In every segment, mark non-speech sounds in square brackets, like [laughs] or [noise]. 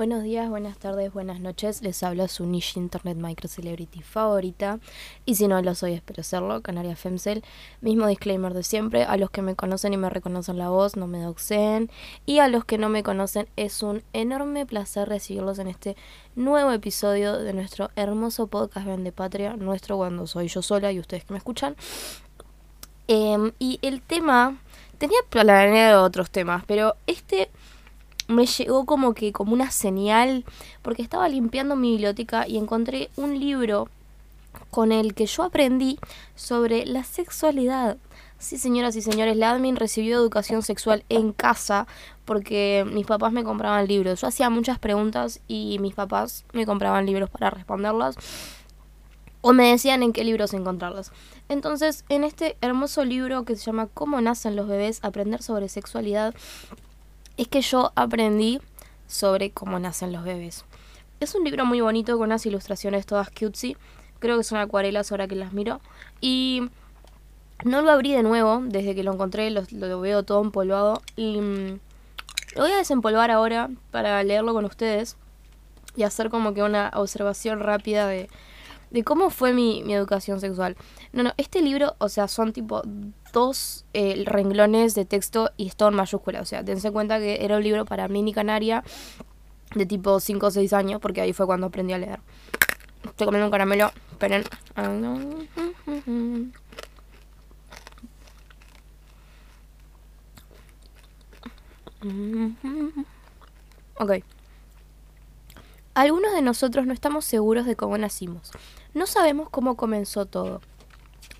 Buenos días, buenas tardes, buenas noches. Les habla su niche internet microcelebrity favorita. Y si no lo soy, espero serlo, Canaria Femcel. Mismo disclaimer de siempre. A los que me conocen y me reconocen la voz, no me doxeen. Y a los que no me conocen, es un enorme placer recibirlos en este nuevo episodio de nuestro hermoso podcast Vende Patria. Nuestro cuando soy yo sola y ustedes que me escuchan. Em, y el tema. Tenía planeado otros temas, pero este me llegó como que como una señal porque estaba limpiando mi biblioteca y encontré un libro con el que yo aprendí sobre la sexualidad. Sí, señoras y señores, la admin recibió educación sexual en casa porque mis papás me compraban libros. Yo hacía muchas preguntas y mis papás me compraban libros para responderlas o me decían en qué libros encontrarlas. Entonces, en este hermoso libro que se llama Cómo nacen los bebés, aprender sobre sexualidad, es que yo aprendí sobre cómo nacen los bebés. Es un libro muy bonito con unas ilustraciones todas cutesy. Creo que son acuarelas ahora que las miro. Y no lo abrí de nuevo desde que lo encontré, lo, veo todo empolvado. Y mm, lo voy a desempolvar ahora para leerlo con ustedes y hacer como que una observación rápida de, de cómo fue mi, mi, educación sexual. No, no, este libro, o sea, son tipo dos eh, renglones de texto y es todo en mayúscula. O sea, dense cuenta que era un libro para mini canaria de tipo 5 o 6 años, porque ahí fue cuando aprendí a leer. Estoy comiendo un caramelo. Esperen. Ok. Algunos de nosotros no estamos seguros de cómo nacimos. No sabemos cómo comenzó todo.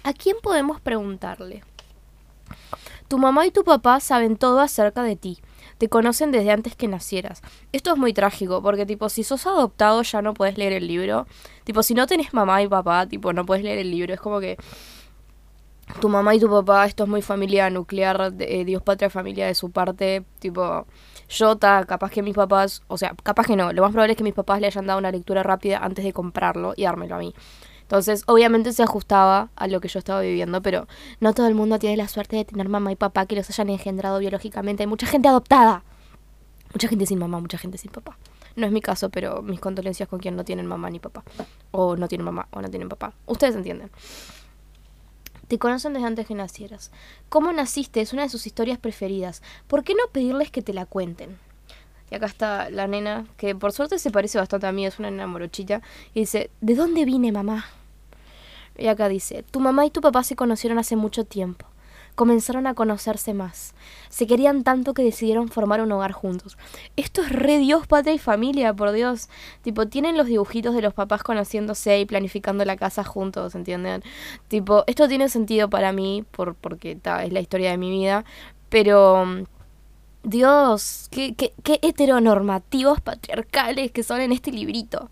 ¿A quién podemos preguntarle? Tu mamá y tu papá saben todo acerca de ti. Te conocen desde antes que nacieras. Esto es muy trágico, porque tipo, si sos adoptado ya no puedes leer el libro. Tipo, si no tenés mamá y papá, tipo, no puedes leer el libro. Es como que tu mamá y tu papá, esto es muy familia nuclear, eh, Dios patria familia de su parte, tipo, yo, capaz que mis papás, o sea, capaz que no, lo más probable es que mis papás le hayan dado una lectura rápida antes de comprarlo y dármelo a mí. Entonces, obviamente se ajustaba a lo que yo estaba viviendo, pero no todo el mundo tiene la suerte de tener mamá y papá que los hayan engendrado biológicamente. Hay mucha gente adoptada. Mucha gente sin mamá, mucha gente sin papá. No es mi caso, pero mis condolencias con quien no tienen mamá ni papá. O no tienen mamá o no tienen papá. Ustedes entienden. Te conocen desde antes que nacieras. ¿Cómo naciste? Es una de sus historias preferidas. ¿Por qué no pedirles que te la cuenten? Y acá está la nena, que por suerte se parece bastante a mí, es una nena morochita. Y dice, ¿de dónde vine, mamá? Y acá dice, tu mamá y tu papá se conocieron hace mucho tiempo. Comenzaron a conocerse más. Se querían tanto que decidieron formar un hogar juntos. Esto es re Dios, patria y familia, por Dios. Tipo, tienen los dibujitos de los papás conociéndose y planificando la casa juntos, ¿entienden? Tipo, esto tiene sentido para mí, por, porque es la historia de mi vida. Pero... Dios, qué, qué, qué heteronormativos patriarcales que son en este librito.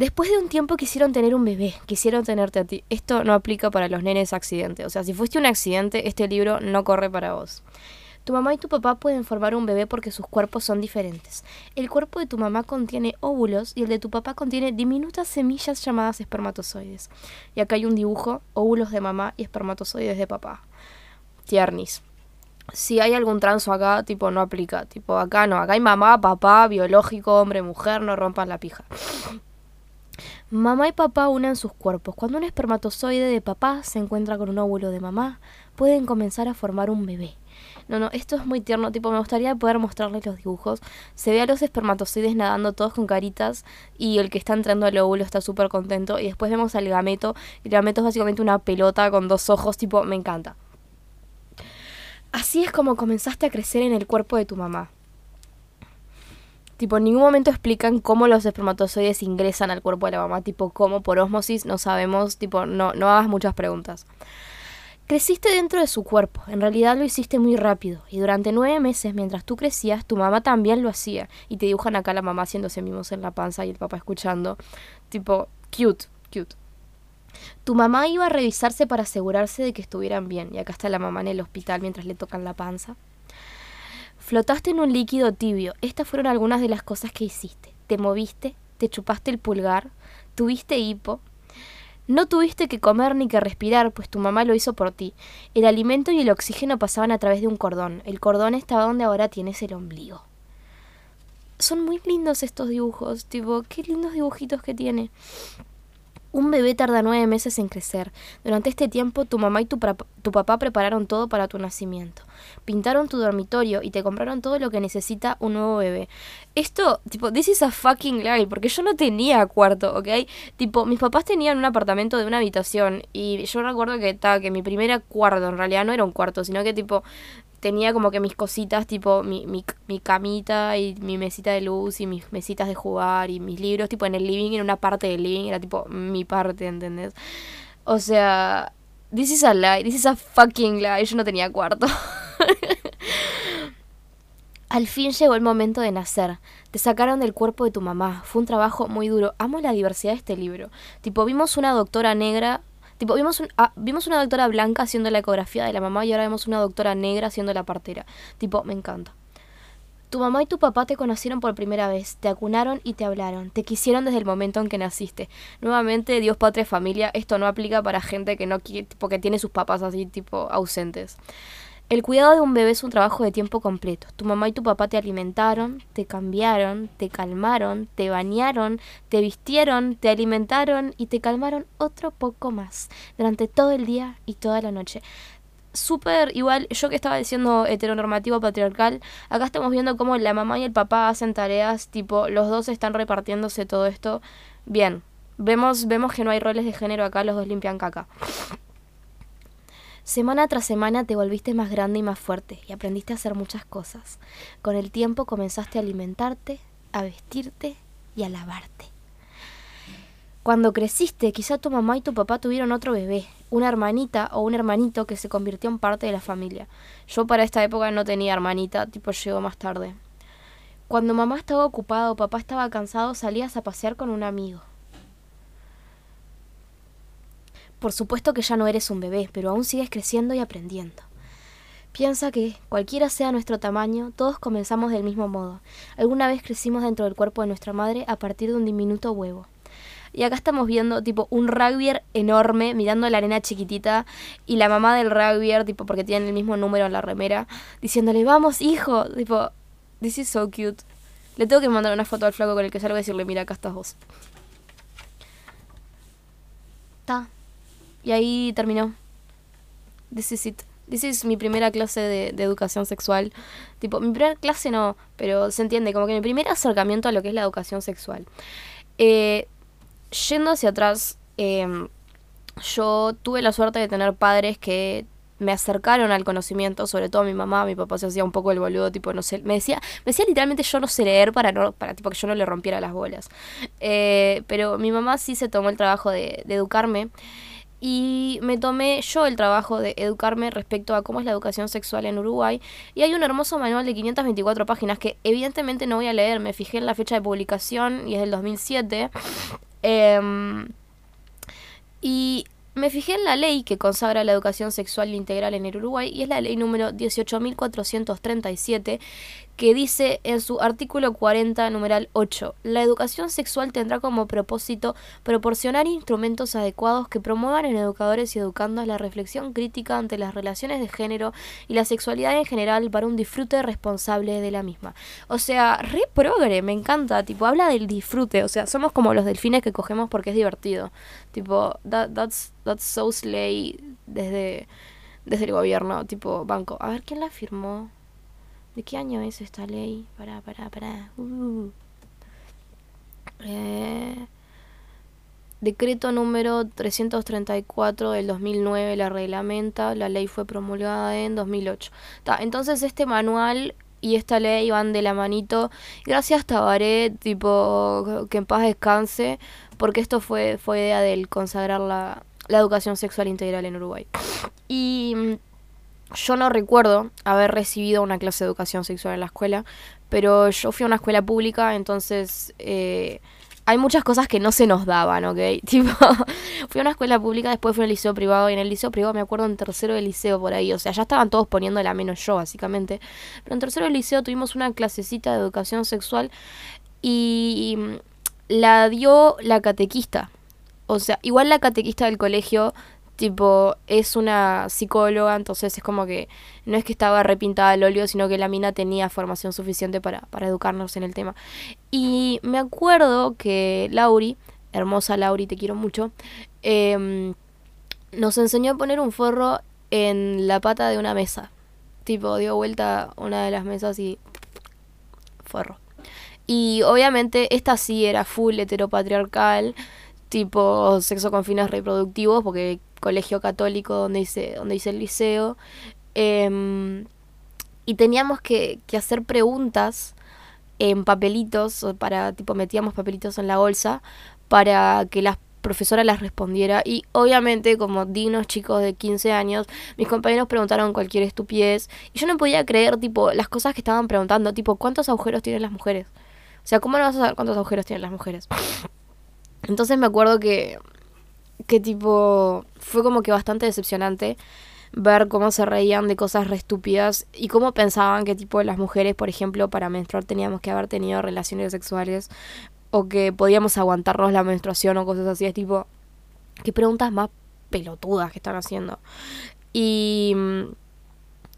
Después de un tiempo quisieron tener un bebé, quisieron tenerte a ti. Esto no aplica para los nenes accidente. O sea, si fuiste un accidente, este libro no corre para vos. Tu mamá y tu papá pueden formar un bebé porque sus cuerpos son diferentes. El cuerpo de tu mamá contiene óvulos y el de tu papá contiene diminutas semillas llamadas espermatozoides. Y acá hay un dibujo, óvulos de mamá y espermatozoides de papá. Tiernis. Si hay algún transo acá, tipo, no aplica. Tipo, acá no. Acá hay mamá, papá, biológico, hombre, mujer, no rompan la pija. Mamá y papá unen sus cuerpos. Cuando un espermatozoide de papá se encuentra con un óvulo de mamá, pueden comenzar a formar un bebé. No, no, esto es muy tierno, tipo, me gustaría poder mostrarles los dibujos. Se ve a los espermatozoides nadando todos con caritas y el que está entrando al óvulo está súper contento. Y después vemos al gameto. El gameto es básicamente una pelota con dos ojos, tipo, me encanta. Así es como comenzaste a crecer en el cuerpo de tu mamá. Tipo, en ningún momento explican cómo los espermatozoides ingresan al cuerpo de la mamá, tipo, cómo por osmosis, no sabemos, tipo, no, no hagas muchas preguntas. Creciste dentro de su cuerpo, en realidad lo hiciste muy rápido, y durante nueve meses, mientras tú crecías, tu mamá también lo hacía, y te dibujan acá la mamá haciéndose mimos en la panza y el papá escuchando, tipo, cute, cute. Tu mamá iba a revisarse para asegurarse de que estuvieran bien, y acá está la mamá en el hospital mientras le tocan la panza. Flotaste en un líquido tibio. Estas fueron algunas de las cosas que hiciste. Te moviste, te chupaste el pulgar, tuviste hipo. No tuviste que comer ni que respirar, pues tu mamá lo hizo por ti. El alimento y el oxígeno pasaban a través de un cordón. El cordón estaba donde ahora tienes el ombligo. son muy lindos estos dibujos, tipo, qué lindos dibujitos que tiene. Un bebé tarda nueve meses en crecer. Durante este tiempo tu mamá y tu, tu, papá prepararon todo para tu nacimiento. Pintaron tu dormitorio y te compraron todo lo que necesita un nuevo bebé. Esto, tipo, this is a fucking lie, porque yo no tenía cuarto, ¿ok? Tipo, mis papás tenían un apartamento de una habitación y yo recuerdo que, ta, que mi primera cuarto en realidad no era un cuarto, sino que tipo tenía como que mis cositas, tipo mi, mi, mi, camita y mi mesita de luz y mis mesitas de jugar y mis libros, tipo en el living, en una parte del living, era tipo mi parte, ¿entendés? O sea, this is a lie, this is a fucking lie, yo no tenía cuarto. [laughs] Al fin llegó el momento de nacer. Te sacaron del cuerpo de tu mamá. Fue un trabajo muy duro. Amo la diversidad de este libro. Tipo, vimos una doctora negra Tipo, vimos, ah, vimos una doctora blanca haciendo la ecografía de la mamá y ahora vemos una doctora negra haciendo la partera. Tipo, me encanta. Tu mamá y tu papá te conocieron por primera vez, te acunaron y te hablaron, te quisieron desde el momento en que naciste. Nuevamente, Dios, patria, familia, esto no aplica para gente que no quiere, porque tiene sus papás así, tipo, ausentes. El cuidado de un bebé es un trabajo de tiempo completo. Tu mamá y tu papá te alimentaron, te cambiaron, te calmaron, te bañaron, te vistieron, te alimentaron y te calmaron otro poco más durante todo el día y toda la noche. Súper igual, yo que estaba diciendo heteronormativo patriarcal, acá estamos viendo cómo la mamá y el papá hacen tareas, tipo, los dos están repartiéndose todo esto. Bien, vemos, vemos que no hay roles de género acá, los dos limpian caca. Semana tras semana te volviste más grande y más fuerte y aprendiste a hacer muchas cosas. Con el tiempo comenzaste a alimentarte, a vestirte y a lavarte. Cuando creciste, quizá tu mamá y tu papá tuvieron otro bebé, una hermanita o un hermanito que se convirtió en parte de la familia. Yo para esta época no tenía hermanita, tipo llegó más tarde. Cuando mamá estaba ocupada o papá estaba cansado, salías a pasear con un amigo. Por supuesto que ya no eres un bebé, pero aún sigues creciendo y aprendiendo. Piensa que, cualquiera sea nuestro tamaño, todos comenzamos del mismo modo. Alguna vez crecimos dentro del cuerpo de nuestra madre a partir de un diminuto huevo. Y acá estamos viendo, tipo, un rugbyer enorme mirando la arena chiquitita y la mamá del rugbyer, tipo, porque tienen el mismo número en la remera, diciéndole, vamos, hijo, tipo, this is so cute. Le tengo que mandar una foto al flaco con el que salgo y decirle, mira, acá estás vos. Ta. Y ahí terminó. This is it. This is mi primera clase de, educación sexual. Tipo, mi primera clase no, pero se entiende, como que mi primer acercamiento a lo que es la educación sexual. Eh, yendo hacia atrás, em, yo tuve la suerte de tener padres que me acercaron al conocimiento, sobre todo mi mamá, mi papá se hacía un poco el boludo, tipo, no sé, me decía, me decía literalmente yo no sé leer para no, para tipo que yo no le rompiera las bolas. Eh, pero mi mamá sí se tomó el trabajo de, de educarme y me tomé yo el trabajo de educarme respecto a cómo es la educación sexual en Uruguay. Y hay un hermoso manual de 524 páginas que evidentemente no voy a leer, me fijé en la fecha de publicación y es del 2007. Em, y me fijé en la ley que consagra la educación sexual integral en el Uruguay y es la ley número 18.437 que dice en su artículo 40, numeral 8, la educación sexual tendrá como propósito proporcionar instrumentos adecuados que promuevan en educadores y educandos la reflexión crítica ante las relaciones de género y la sexualidad en general para un disfrute responsable de la misma. O sea, re progre, me encanta, tipo, habla del disfrute, o sea, somos como los delfines que cogemos porque es divertido. Tipo, that's, that's so slay desde, desde el gobierno, tipo, banco. A ver, ¿quién la firmó? ¿De qué año es esta ley? Para, para, para. Uh. Eh, decreto número 334 del 2009 la reglamenta. La ley fue promulgada en 2008. entonces este manual y esta ley van de la manito. Gracias Tabaré, tipo, que en paz descanse, porque esto fue, fue idea del consagrar la, la educación sexual integral en Uruguay. Y mm, yo no recuerdo haber recibido una clase de educación sexual en la escuela, pero yo fui a una escuela pública, entonces eh, hay muchas cosas que no se nos daban, ¿ok? [laughs] Tipo, fui a una escuela pública, después fui al liceo privado, y en el liceo privado me acuerdo en tercero del liceo por ahí, o sea, ya estaban todos poniéndola menos yo, básicamente, pero en tercero del liceo tuvimos una clasecita de educación sexual y la dio la catequista. O sea, igual la catequista del colegio Tipo, es una psicóloga, entonces es como que no es que estaba repintada al óleo, sino que la mina tenía formación suficiente para, para educarnos en el tema. Y me acuerdo que Lauri, hermosa Lauri, te quiero mucho, em, nos enseñó a poner un forro en la pata de una mesa. Tipo, dio vuelta una de las mesas y forro. Y obviamente esta sí era full heteropatriarcal, tipo sexo con fines reproductivos, porque colegio católico donde hice, donde hice el liceo. Em, y teníamos que, hacer preguntas en papelitos, para, tipo, metíamos papelitos en la bolsa para que las profesora las respondiera. Y obviamente como dignos chicos de 15 años mis compañeros preguntaron cualquier estupidez. Y yo no podía creer tipo las cosas que estaban preguntando tipo cuántos agujeros tienen las mujeres o sea cómo no vas a saber cuántos agujeros tienen las mujeres entonces me acuerdo que que tipo fue como que bastante decepcionante ver cómo se reían de cosas re estúpidas y cómo pensaban que tipo las mujeres, por ejemplo, para menstruar teníamos que haber tenido relaciones sexuales o que podíamos aguantarnos la menstruación o cosas así. Es tipo, qué preguntas más pelotudas que están haciendo. Y mm,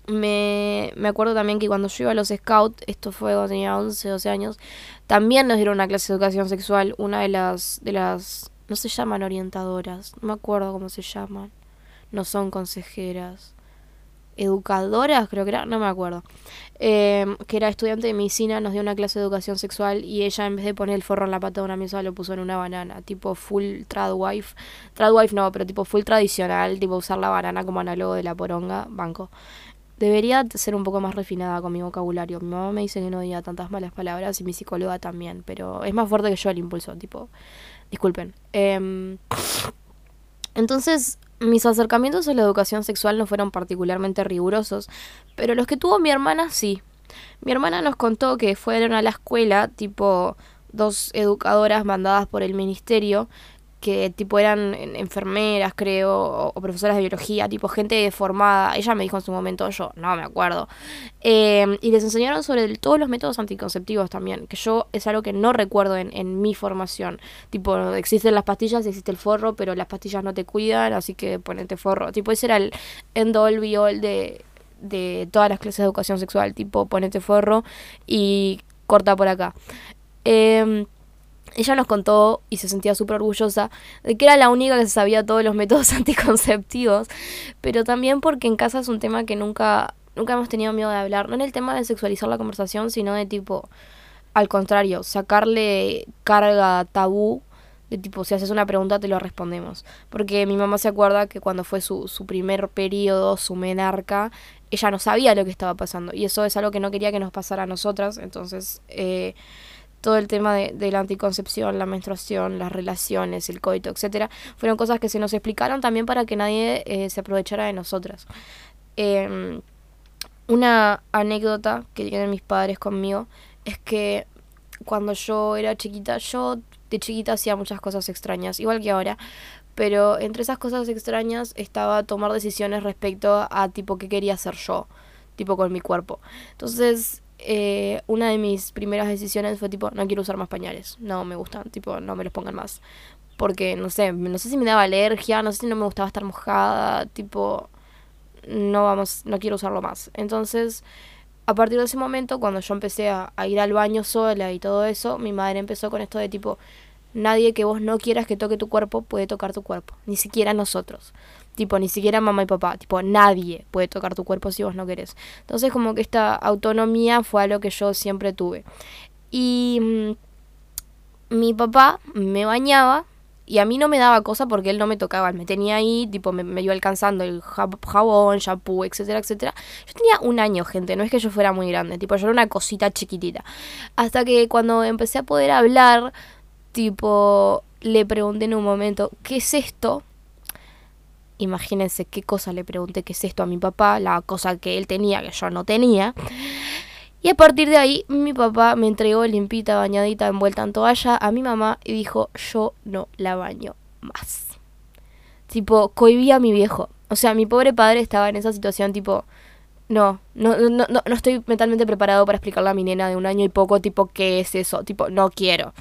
me, me acuerdo también que cuando yo iba a los scouts, esto fue cuando tenía 11, 12 años, también nos dieron una clase de educación sexual. Una de las, de las, no se llaman orientadoras, no me acuerdo cómo se llaman. No son consejeras educadoras, creo que era, no me acuerdo, em, que era estudiante de medicina, nos dio una clase de educación sexual y ella en vez de poner el forro en la pata de una mesa lo puso en una banana, tipo full tradwife, tradwife no, pero tipo full tradicional, tipo usar la banana como análogo de la poronga, banco. Debería ser un poco más refinada con mi vocabulario. Mi mamá me dice que no diga tantas malas palabras y mi psicóloga también, pero es más fuerte que yo el impulso, tipo, disculpen. Em, entonces, mis acercamientos a la educación sexual no fueron particularmente rigurosos, pero los que tuvo mi hermana sí. Mi hermana nos contó que fueron a la escuela, tipo dos educadoras mandadas por el ministerio, que tipo eran enfermeras, creo, o, profesoras de biología, tipo gente formada. Ella me dijo en su momento, yo no me acuerdo. Em, y les enseñaron sobre todos los métodos anticonceptivos también, que yo es algo que no recuerdo en, en mi formación. Tipo, existen las pastillas, existe el forro, pero las pastillas no te cuidan, así que ponete forro. Tipo, ese era el end all be all de, de todas las clases de educación sexual, tipo, ponete forro y corta por acá. Eh, ella nos contó y se sentía súper orgullosa de que era la única que se sabía todos los métodos [laughs] anticonceptivos, pero también porque en casa es un tema que nunca, nunca hemos tenido miedo de hablar, no en el tema de sexualizar la conversación, sino de tipo, al contrario, sacarle carga tabú de tipo, si haces una pregunta te lo respondemos. Porque mi mamá se acuerda que cuando fue su, su primer periodo, su menarca, ella no sabía lo que estaba pasando. Y eso es algo que no quería que nos pasara a nosotras. Entonces, eh, todo el tema de, la anticoncepción, la menstruación, las relaciones, el coito, etcétera, fueron cosas que se nos explicaron también para que nadie eh, se aprovechara de nosotras. Em, una anécdota que tienen mis padres conmigo es que cuando yo era chiquita, yo de chiquita hacía muchas cosas extrañas, igual que ahora, pero entre esas cosas extrañas estaba tomar decisiones respecto a tipo qué quería hacer yo, tipo con mi cuerpo. Entonces, eh, una de mis primeras decisiones fue tipo, no quiero usar más pañales, no me gustan, tipo, no me los pongan más. Porque, no sé, no sé si me daba alergia, no sé si no me gustaba estar mojada, tipo, no vamos, no quiero usarlo más. Entonces, a partir de ese momento, cuando yo empecé a, a ir al baño sola y todo eso, mi madre empezó con esto de tipo, nadie que vos no quieras que toque tu cuerpo puede tocar tu cuerpo, ni siquiera nosotros. Tipo, ni siquiera mamá y papá. Tipo, nadie puede tocar tu cuerpo si vos no querés. Entonces, como que esta autonomía fue algo que yo siempre tuve. Y mm, mi papá me bañaba y a mí no me daba cosa porque él no me tocaba. Me tenía ahí, tipo, me, me iba alcanzando el jabón, shampoo, etcétera, etcétera. Yo tenía un año, gente. No es que yo fuera muy grande. Tipo, yo era una cosita chiquitita. Hasta que cuando empecé a poder hablar, tipo, le pregunté en un momento, ¿qué es esto? Imagínense qué cosa le pregunté qué es esto a mi papá, la cosa que él tenía que yo no tenía. Y a partir de ahí mi papá me entregó limpita, bañadita, envuelta en toalla a mi mamá y dijo, yo no la baño más. Tipo, cohibía a mi viejo. O sea, mi pobre padre estaba en esa situación tipo, no, no, no, no, no estoy mentalmente preparado para explicarle a mi nena de un año y poco, tipo, ¿qué es eso? Tipo, no quiero.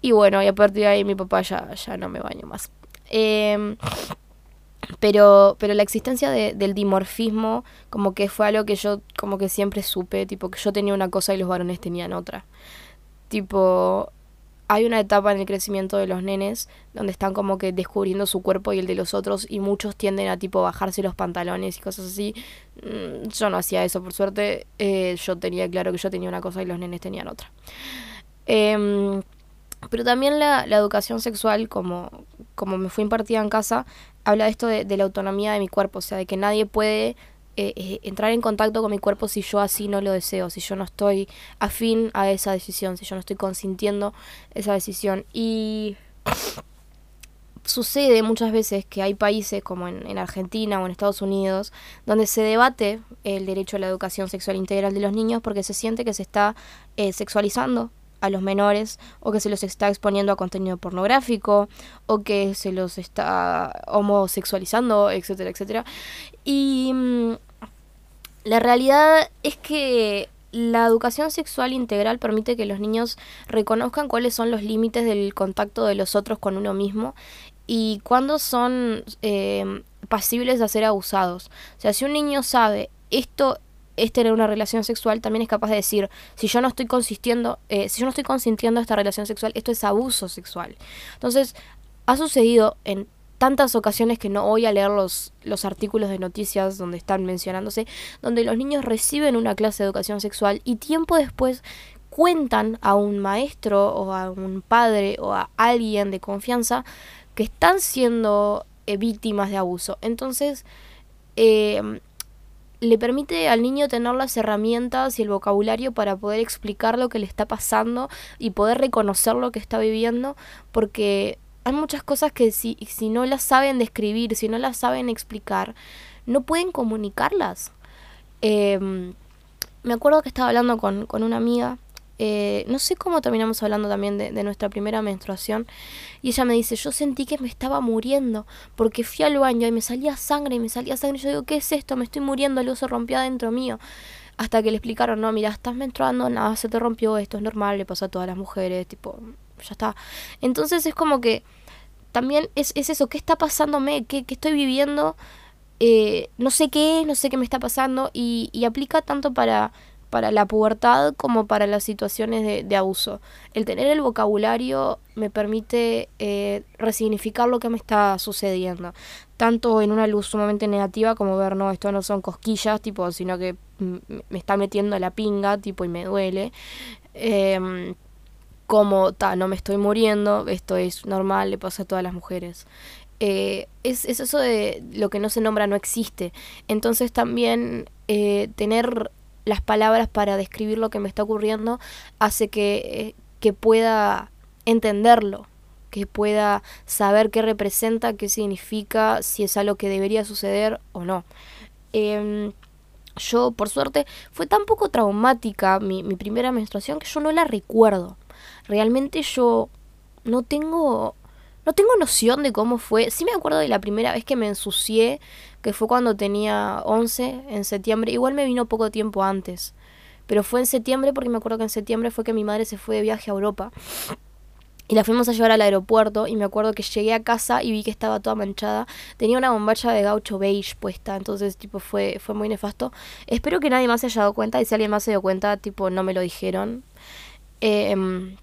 Y bueno, y a partir de ahí mi papá ya, ya no me baño más. Eh, pero, pero la existencia del dimorfismo como que fue algo que yo como que siempre supe, tipo que yo tenía una cosa y los varones tenían otra. Tipo, hay una etapa en el crecimiento de los nenes donde están como que descubriendo su cuerpo y el de los otros y muchos tienden a tipo bajarse los pantalones y cosas así. Mm, yo no hacía eso, por suerte eh, yo tenía claro que yo tenía una cosa y los nenes tenían otra. Em, pero también la, educación sexual, como, como me fue impartida en casa, habla de esto de, de la autonomía de mi cuerpo, o sea, de que nadie puede eh, eh, entrar en contacto con mi cuerpo si yo así no lo deseo, si yo no estoy afín a esa decisión, si yo no estoy consintiendo esa decisión. Y sucede muchas veces que hay países como en, Argentina o en Estados Unidos donde se debate el derecho a la educación sexual integral de los niños porque se siente que se está eh, sexualizando a los menores o que se los está exponiendo a contenido pornográfico o que se los está homosexualizando, etcétera, etcétera. Y mm, la realidad es que la educación sexual integral permite que los niños reconozcan cuáles son los límites del contacto de los otros con uno mismo y cuándo son eh, pasibles de ser abusados. O sea, si un niño sabe esto es tener una relación sexual, también es capaz de decir, si yo no estoy consistiendo, eh, si yo no estoy consintiendo esta relación sexual, esto es abuso sexual. Entonces, ha sucedido en tantas ocasiones que no voy a leer los, los artículos de noticias donde están mencionándose, donde los niños reciben una clase de educación sexual y tiempo después cuentan a un maestro o a un padre o a alguien de confianza que están siendo eh, víctimas de abuso. Entonces, eh, le permite al niño tener las herramientas y el vocabulario para poder explicar lo que le está pasando y poder reconocer lo que está viviendo, porque hay muchas cosas que si, si no las saben describir, si no las saben explicar, no pueden comunicarlas. Em, me acuerdo que estaba hablando con, con una amiga, eh, no sé cómo terminamos hablando también de, nuestra primera menstruación, y ella me dice, yo sentí que me estaba muriendo, porque fui al baño y me salía sangre y me salía sangre, y yo digo, ¿qué es esto? Me estoy muriendo, el se rompió adentro mío. Hasta que le explicaron, no, mira, estás menstruando, nada, se te rompió, esto es normal, le pasa a todas las mujeres, tipo, ya está. Entonces es como que también es, es eso, ¿qué está pasándome? ¿Qué, qué estoy viviendo? Eh, no sé qué es, no sé qué me está pasando y, y, aplica tanto para, para la pubertad como para las situaciones de, abuso. El tener el vocabulario me permite eh, resignificar lo que me está sucediendo, tanto en una luz sumamente negativa como ver, no, esto no son cosquillas, tipo, sino que me está metiendo la pinga, tipo, y me duele. Eh, como, ta, no me estoy muriendo, esto es normal, le pasa a todas las mujeres. Eh, es, es, eso de lo que no se nombra no existe. Entonces también eh, tener las palabras para describir lo que me está ocurriendo hace que, eh, que pueda entenderlo, que pueda saber qué representa, qué significa, si es algo que debería suceder o no. Em, yo, por suerte, fue tan poco traumática mi, mi primera menstruación que yo no la recuerdo realmente yo no tengo no tengo noción de cómo fue. Sí me acuerdo de la primera vez que me ensucié, que fue cuando tenía 11 en septiembre. Igual me vino poco tiempo antes. Pero fue en septiembre porque me acuerdo que en septiembre fue que mi madre se fue de viaje a Europa. Y la fuimos a llevar al aeropuerto y me acuerdo que llegué a casa y vi que estaba toda manchada. Tenía una bombacha de gaucho beige puesta, entonces tipo fue, fue muy nefasto. Espero que nadie más se haya dado cuenta y si alguien más se dio cuenta, tipo no me lo dijeron. Eh,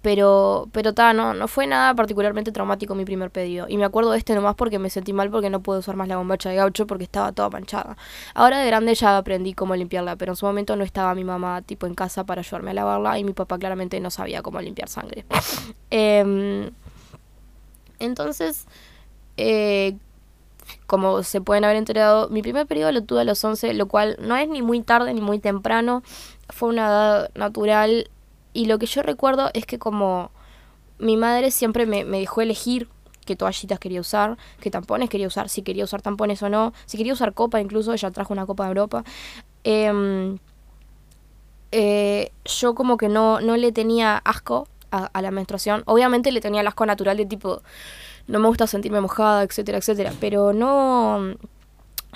pero, pero ta, no, no fue nada particularmente traumático mi primer pedido. Y me acuerdo de este nomás porque me sentí mal porque no puedo usar más la bombacha de gaucho porque estaba toda manchada. Ahora de grande ya aprendí cómo limpiarla, pero en su momento no estaba mi mamá tipo en casa para ayudarme a lavarla y mi papá claramente no sabía cómo limpiar sangre. [laughs] Em, entonces, eh, como se pueden haber enterado, mi primer periodo lo tuve a los 11, lo cual no es ni muy tarde ni muy temprano. Fue una edad natural y lo que yo recuerdo es que como mi madre siempre me, me dejó elegir qué toallitas quería usar, qué tampones quería usar, si quería usar tampones o no, si quería usar copa incluso, ella trajo una copa de Europa. Em, eh, yo como que no, no le tenía asco a, la menstruación. Obviamente le tenía el asco natural de tipo, no me gusta sentirme mojada, etcétera, etcétera. Pero no,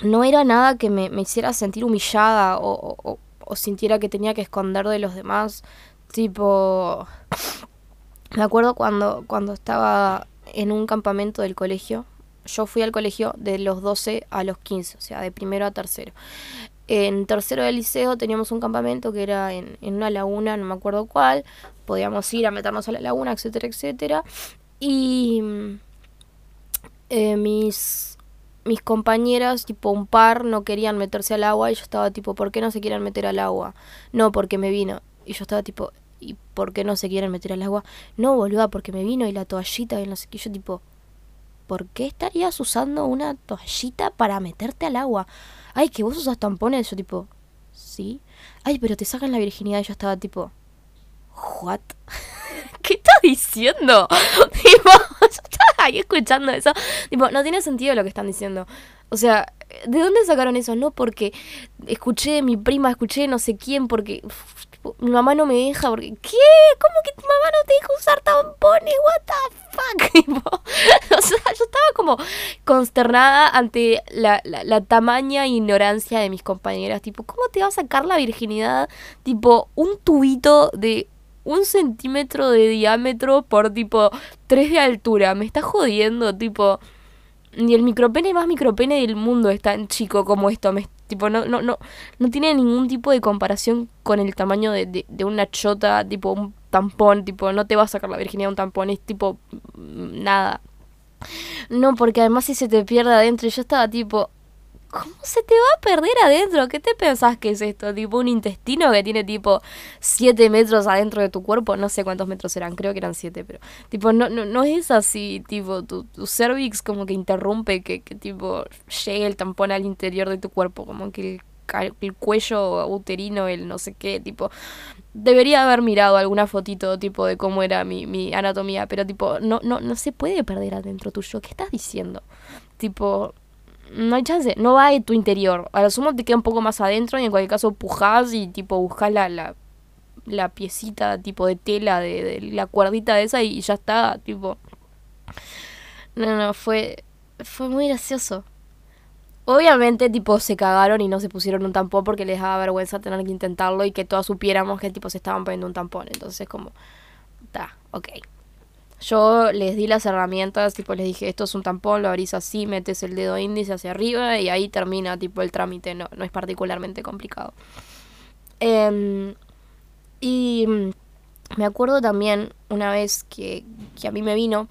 no era nada que me, me hiciera sentir humillada o, o, sintiera que tenía que esconder de los demás. Tipo, me acuerdo cuando, cuando estaba en un campamento del colegio, yo fui al colegio de los 12 a los 15, o sea, de primero a tercero. En tercero del liceo teníamos un campamento que era en, en una laguna, no me acuerdo cuál. Podíamos ir a meternos a la laguna, etcétera, etcétera. Y eh, mis, mis compañeras, tipo un par, no querían meterse al agua y yo estaba tipo, ¿por qué no se quieren meter al agua? No, porque me vino. Y yo estaba tipo, ¿y por qué no se quieren meter al agua? No, boluda, porque me vino y la toallita y no sé qué. Yo tipo, ¿por qué estarías usando una toallita para meterte al agua? Ay, que vos usas tampones. Yo tipo, sí. Ay, pero te sacan la virginidad y yo estaba tipo, ¿what? [laughs] ¿Qué estás diciendo? [laughs] tipo, yo estaba ahí escuchando eso. Tipo, no tiene sentido lo que están diciendo. O sea, ¿de dónde sacaron eso? No porque escuché de mi prima, escuché no sé quién, porque mi mamá no me deja, porque ¿qué? ¿Cómo que tu mamá no te deja usar tampones? What the fuck? [laughs] o sea, yo estaba como consternada ante la, la, la tamaña ignorancia de mis compañeras. Tipo, ¿cómo te va a sacar la virginidad? Tipo, un tubito de un centímetro de diámetro por tipo tres de altura. Me está jodiendo, tipo. Ni el micropene más micropene del mundo es tan chico como esto. Me, tipo, no, no, no, no tiene ningún tipo de comparación con el tamaño de, de, de una chota, tipo un tampón, tipo, no te va a sacar la virginidad un tampón, es tipo nada. No, porque además si se te pierde adentro, yo estaba tipo, ¿Cómo se te va a perder adentro? ¿Qué te pensás que es esto? ¿Tipo un intestino que tiene tipo 7 metros adentro de tu cuerpo? No sé cuántos metros eran, creo que eran 7, pero tipo, no, no, no es así, tipo, tu, tu cervix como que interrumpe que, que tipo llegue el tampón al interior de tu cuerpo, como que el, el cuello uterino, el no sé qué, tipo, debería haber mirado alguna fotito tipo de cómo era mi, mi anatomía, pero tipo, no, no, no se puede perder adentro tuyo. ¿Qué estás diciendo? Tipo, no hay chance, no va de tu interior. A lo sumo te queda un poco más adentro y en cualquier caso pujás y tipo buscas la, la, la piecita tipo de tela, de, la cuerdita de esa y ya está, tipo... No, no, fue, fue muy gracioso. Obviamente, tipo, se cagaron y no se pusieron un tampón porque les daba vergüenza tener que intentarlo y que todos supiéramos que, tipo, se estaban poniendo un tampón. Entonces, como, está, ok. Yo les di las herramientas, tipo les dije, esto es un tampón, lo abrís así, metes el dedo índice hacia arriba y ahí termina tipo el trámite, no, no es particularmente complicado. Eh, y me acuerdo también una vez que, que a mí me vino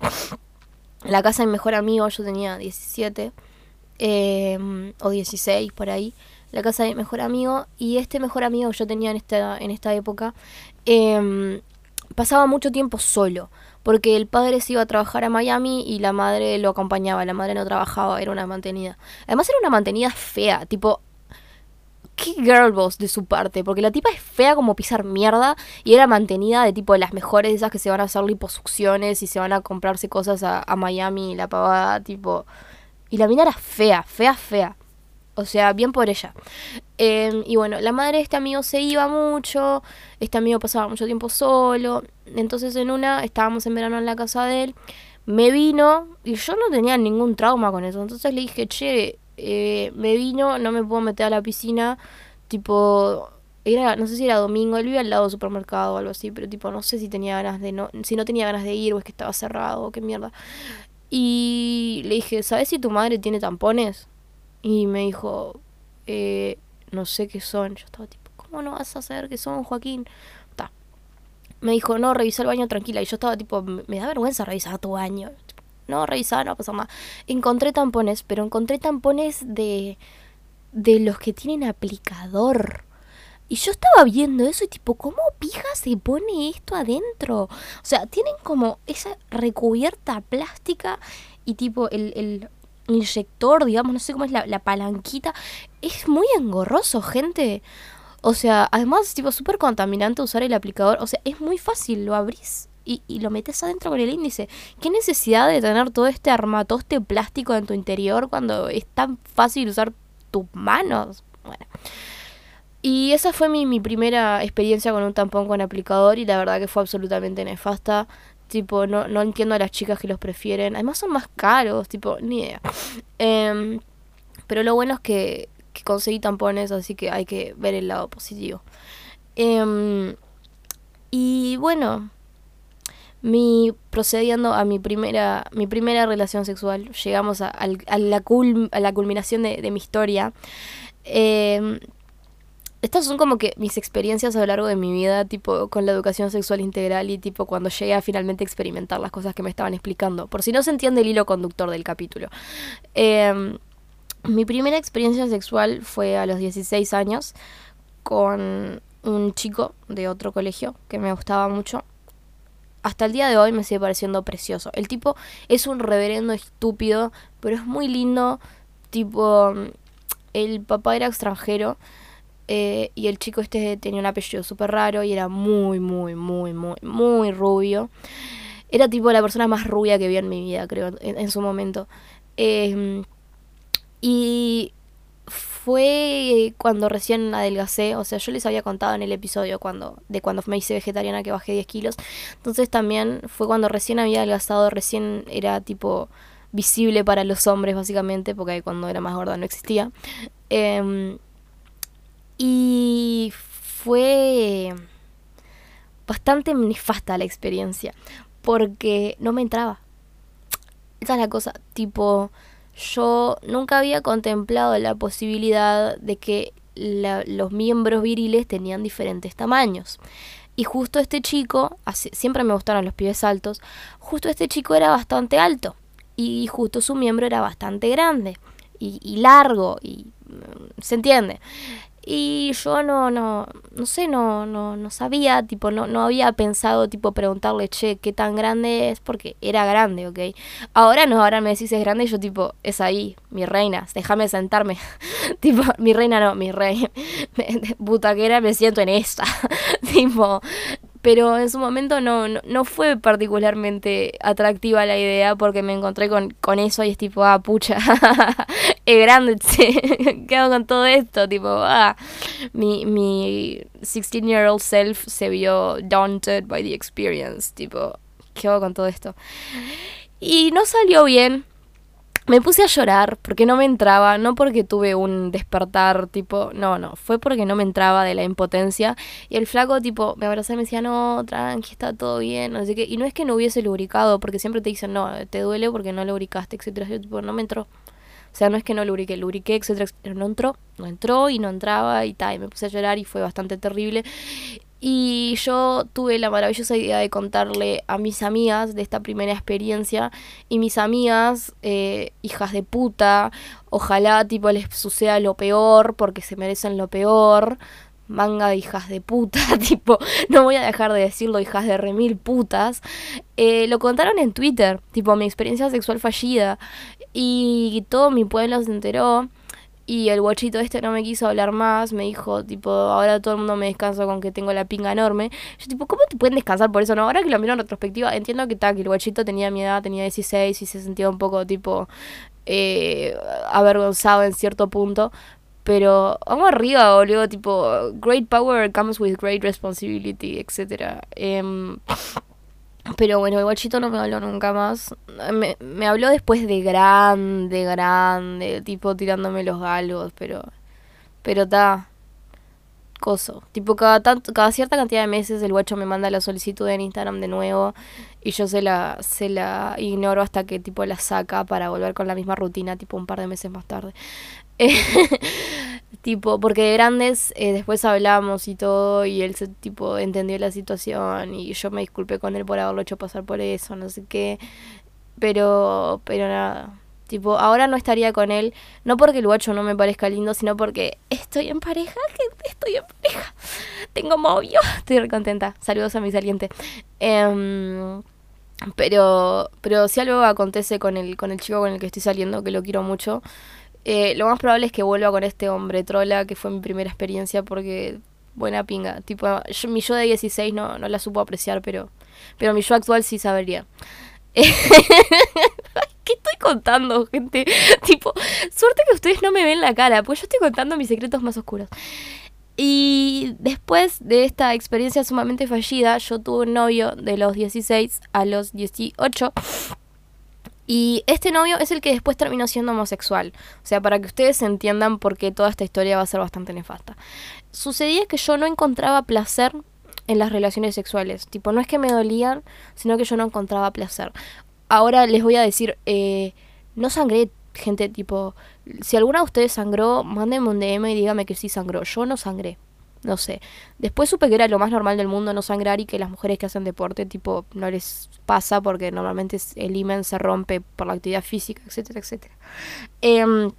la casa de mi mejor amigo, yo tenía 17 eh, o 16 por ahí, la casa de mi mejor amigo y este mejor amigo que yo tenía en esta, en esta época eh, pasaba mucho tiempo solo porque el padre se iba a trabajar a Miami y la madre lo acompañaba, la madre no trabajaba, era una mantenida. Además era una mantenida fea, tipo, qué girl boss de su parte, porque la tipa es fea como pisar mierda y era mantenida de tipo de las mejores, esas que se van a hacer liposucciones y se van a comprarse cosas a, a Miami la pavada, tipo... Y la mina era fea, fea, fea. O sea, bien por ella. Eh, y bueno, la madre de este amigo se iba mucho, este amigo pasaba mucho tiempo solo, entonces en una estábamos en verano en la casa de él, me vino y yo no tenía ningún trauma con eso, entonces le dije, che, eh, me vino, no me puedo meter a la piscina, tipo, era, no sé si era domingo, él vivía al lado del supermercado o algo así, pero tipo, no sé si tenía ganas de no, si no tenía ganas de ir o es que estaba cerrado o qué mierda. Y le dije, ¿sabes si tu madre tiene tampones? Y me dijo, eh, no sé qué son. Yo estaba tipo, ¿cómo no vas a saber qué son, Joaquín? Ta. Me dijo, no, revisa el baño tranquila. Y yo estaba tipo, me da vergüenza revisar tu baño. No, revisar, no pasa nada. Encontré tampones, pero encontré tampones de, de los que tienen aplicador. Y yo estaba viendo eso y tipo, ¿cómo pija se pone esto adentro? O sea, tienen como esa recubierta plástica y tipo el, el inyector, digamos, no sé cómo es la, la palanquita. Es muy engorroso, gente. O sea, además, tipo, súper contaminante usar el aplicador. O sea, es muy fácil, lo abrís y, y, lo metes adentro con el índice. ¿Qué necesidad de tener todo este armatoste plástico en tu interior cuando es tan fácil usar tus manos? Bueno. Y esa fue mi, mi primera experiencia con un tampón con aplicador y la verdad que fue absolutamente nefasta. Tipo, no, no entiendo a las chicas que los prefieren. Además son más caros, tipo, ni idea. Eh, pero lo bueno es que, que, conseguí tampones, así que hay que ver el lado positivo. Eh, y bueno, Mi, procediendo a mi primera, mi primera relación sexual, llegamos a, la, a la culminación de, de mi historia. Eh, estas son como que mis experiencias a lo largo de mi vida, tipo con la educación sexual integral y tipo cuando llegué a finalmente experimentar las cosas que me estaban explicando. Por si no se entiende el hilo conductor del capítulo. Em, mi primera experiencia sexual fue a los 16 años con un chico de otro colegio que me gustaba mucho. Hasta el día de hoy me sigue pareciendo precioso. El tipo es un reverendo estúpido, pero es muy lindo. Tipo, el papá era extranjero eh, y el chico este tenía un apellido súper raro y era muy, muy, muy, muy, muy rubio. Era tipo la persona más rubia que vi en mi vida, creo, en, su momento. Em, y fue cuando recién adelgacé, o sea, yo les había contado en el episodio cuando de cuando me hice vegetariana que bajé 10 kilos. Entonces también fue cuando recién había adelgazado, recién era tipo visible para los hombres básicamente, porque cuando era más gorda no existía. Eh, y fue bastante nefasta la experiencia, porque no me entraba. Esa es la cosa, tipo, yo nunca había contemplado la posibilidad de que los miembros viriles tenían diferentes tamaños. Y justo este chico, siempre me gustaron los pies altos, justo este chico era bastante alto. Y justo su miembro era bastante grande y, y largo, y se entiende. Y yo no, no, no sé, no, no, no sabía, tipo, no, no había pensado, tipo, preguntarle, che, ¿qué tan grande es? Porque era grande, ¿ok? Ahora no, ahora me decís es grande y yo, tipo, es ahí, mi reina, déjame sentarme. [laughs] tipo, mi reina no, mi rey. [laughs] Butaquera me siento en esta. [laughs] tipo, pero en su momento no, no, fue particularmente atractiva la idea porque me encontré con, con eso y es tipo, ah, pucha, [laughs] es grande, [laughs] ¿qué hago con todo esto? Tipo, ah, mi, mi 16-year-old self se vio daunted by the experience, tipo, ¿qué hago con todo esto? Y no salió bien, me puse a llorar porque no me entraba, no porque tuve un despertar tipo, no, no, fue porque no me entraba de la impotencia y el flaco tipo me abrazaba y me decía, no, tranqui, está todo bien, no sé qué, y no es que no hubiese lubricado, porque siempre te dicen, no, te duele porque no lubricaste, etcétera, yo tipo, no me entró. O sea, no es que no lubriqué, lubriqué, etcétera, pero no entró, no entró y no entraba y tal, y me puse a llorar y fue bastante terrible. Y yo tuve la maravillosa idea de contarle a mis amigas de esta primera experiencia. Y mis amigas, eh, hijas de puta, ojalá tipo les suceda lo peor porque se merecen lo peor. Manga de hijas de puta, [laughs] tipo, no voy a dejar de decirlo, hijas de remil putas. Eh, lo contaron en Twitter, tipo, mi experiencia sexual fallida. Y todo mi pueblo se enteró. Y el guachito este no me quiso hablar más, me dijo, tipo, ahora todo el mundo me descansa con que tengo la pinga enorme. Yo, tipo, ¿cómo te pueden descansar por eso? No, ahora que lo miro en retrospectiva, entiendo que, tal que el guachito tenía mi edad, tenía 16 y se sentía un poco, tipo, eh, avergonzado en cierto punto. Pero vamos arriba, boludo, tipo, great power comes with great responsibility, etc. Eh, em, pero bueno, el guachito no me habló nunca más. Me, me habló después de grande, grande, tipo tirándome los galgos, pero. Pero está. Coso. Tipo, cada, tanto, cada cierta cantidad de meses el guacho me manda la solicitud en Instagram de nuevo y yo se la, se la ignoro hasta que tipo la saca para volver con la misma rutina, tipo un par de meses más tarde. [laughs] tipo, porque de grandes eh, después hablamos y todo y él se tipo entendió la situación y yo me disculpé con él por haberlo hecho pasar por eso, no sé qué. Pero, pero nada. Tipo, ahora no estaría con él, no porque el guacho no me parezca lindo, sino porque estoy en pareja, gente, estoy en pareja. [laughs] Tengo novio, [laughs] estoy re contenta. Saludos a mi saliente. Em, pero, pero si algo acontece con el, con el chico con el que estoy saliendo, que lo quiero mucho, eh, lo más probable es que vuelva con este hombre trola, que fue mi primera experiencia, porque buena pinga. Tipo, mi yo de 16 no, no la supo apreciar, pero, pero mi yo actual sí sabería. [laughs] ¿Qué estoy contando, gente? [laughs] tipo, suerte que ustedes no me ven la cara, pues yo estoy contando mis secretos más oscuros. Y después de esta experiencia sumamente fallida, yo tuve un novio de los 16 a los 18 y este novio es el que después terminó siendo homosexual. O sea, para que ustedes entiendan por qué toda esta historia va a ser bastante nefasta. Sucedía que yo no encontraba placer en las relaciones sexuales. Tipo, no es que me dolían, sino que yo no encontraba placer. Ahora les voy a decir, eh, no sangré, gente, tipo, si alguna de ustedes sangró, mándenme un DM y dígame que sí sangró. Yo no sangré. No sé. Después supe que era lo más normal del mundo no sangrar y que las mujeres que hacen deporte, tipo, no les pasa porque normalmente el imen se rompe por la actividad física, etcétera, etcétera. Em,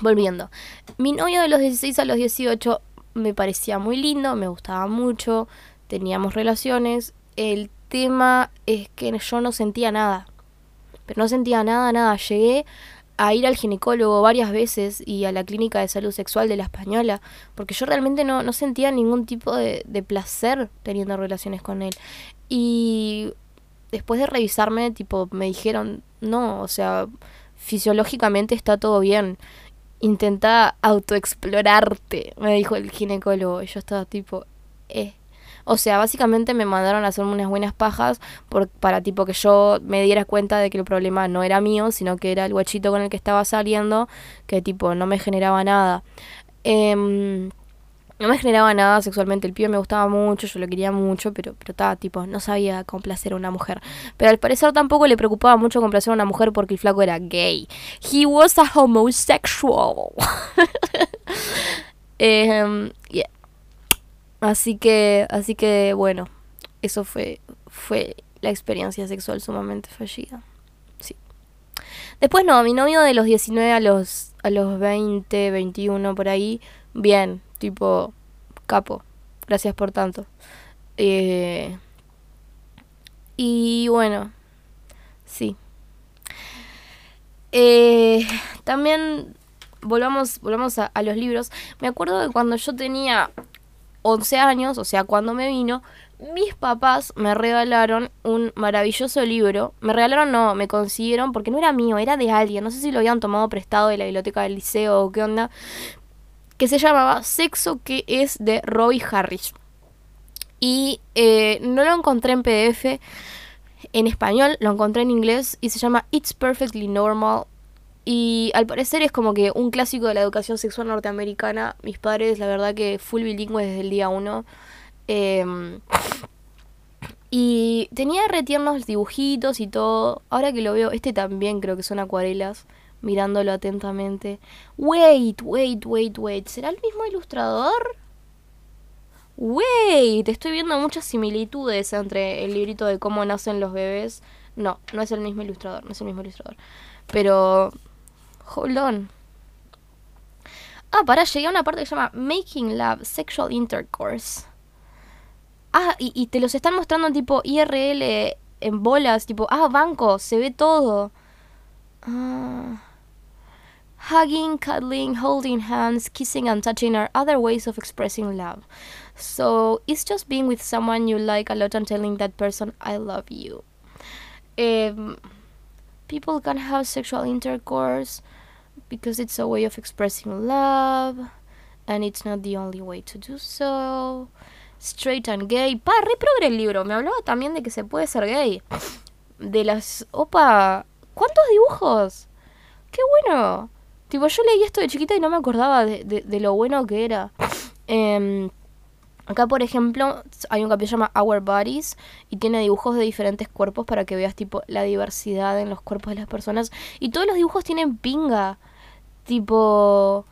volviendo. Mi novio de los 16 a los 18 me parecía muy lindo, me gustaba mucho, teníamos relaciones. El tema es que yo no sentía nada. Pero no sentía nada, nada. Llegué a ir al ginecólogo varias veces y a la clínica de salud sexual de la española, porque yo realmente no, no sentía ningún tipo de, de placer teniendo relaciones con él. Y después de revisarme, tipo, me dijeron, no, o sea, fisiológicamente está todo bien intenta autoexplorarte, me dijo el ginecólogo. Y yo estaba tipo, eh. O sea, básicamente me mandaron a hacerme unas buenas pajas por, para tipo que yo me diera cuenta de que el problema no era mío, sino que era el guachito con el que estaba saliendo, que tipo no me generaba nada. Eh, no me generaba nada sexualmente. El pibe me gustaba mucho, yo lo quería mucho, pero, pero estaba tipo, no sabía complacer a una mujer. Pero al parecer tampoco le preocupaba mucho complacer a una mujer porque el flaco era gay. He was a homosexual. [laughs] Em, así que, así que bueno, eso fue, fue la experiencia sexual sumamente fallida. Sí. Después no, mi novio de los 19 a los, a los 20, 21 por ahí, bien, tipo, capo, gracias por tanto. Eh, y bueno, sí. Eh, también volvamos, volvamos a, a, los libros. Me acuerdo de cuando yo tenía 11 años, o sea, cuando me vino, mis papás me regalaron un maravilloso libro. Me regalaron, no, me consiguieron, porque no era mío, era de alguien. No sé si lo habían tomado prestado de la biblioteca del liceo o qué onda que se llamaba Sexo, que es de Roy Harris. Y eh, no lo encontré en PDF en español, lo encontré en inglés y se llama It's Perfectly Normal. Y al parecer es como que un clásico de la educación sexual norteamericana. Mis padres, la verdad que full bilingüe desde el día uno. Em, y tenía retiernos dibujitos y todo. Ahora que lo veo, este también creo que son acuarelas mirándolo atentamente. Wait, wait, wait, wait. ¿Será el mismo ilustrador? Wait, estoy viendo muchas similitudes entre el librito de cómo nacen los bebés. No, no es el mismo ilustrador, no es el mismo ilustrador. Pero... Hold on. Ah, para, llegué a una parte que se llama Making Love Sexual Intercourse. Ah, y, y te los están mostrando tipo IRL en bolas, tipo, ah, banco, se ve todo. Ah hugging, cuddling, holding hands, kissing, and touching are other ways of expressing love. So it's just being with someone you like a lot and telling that person, I love you. Um, people can have sexual intercourse because it's a way of expressing love and it's not the only way to do so. Straight and gay. Pa, re progre el libro. Me hablaba también de que se puede ser gay. De las. Opa, ¿cuántos dibujos? ¡Qué bueno! Tipo, yo leí esto de chiquita y no me acordaba de, de, lo bueno que era. Eh, acá, por ejemplo, hay un capítulo que se llama Our Bodies y tiene dibujos de diferentes cuerpos para que veas, tipo, la diversidad en los cuerpos de las personas. Y todos los dibujos tienen pinga. Tipo,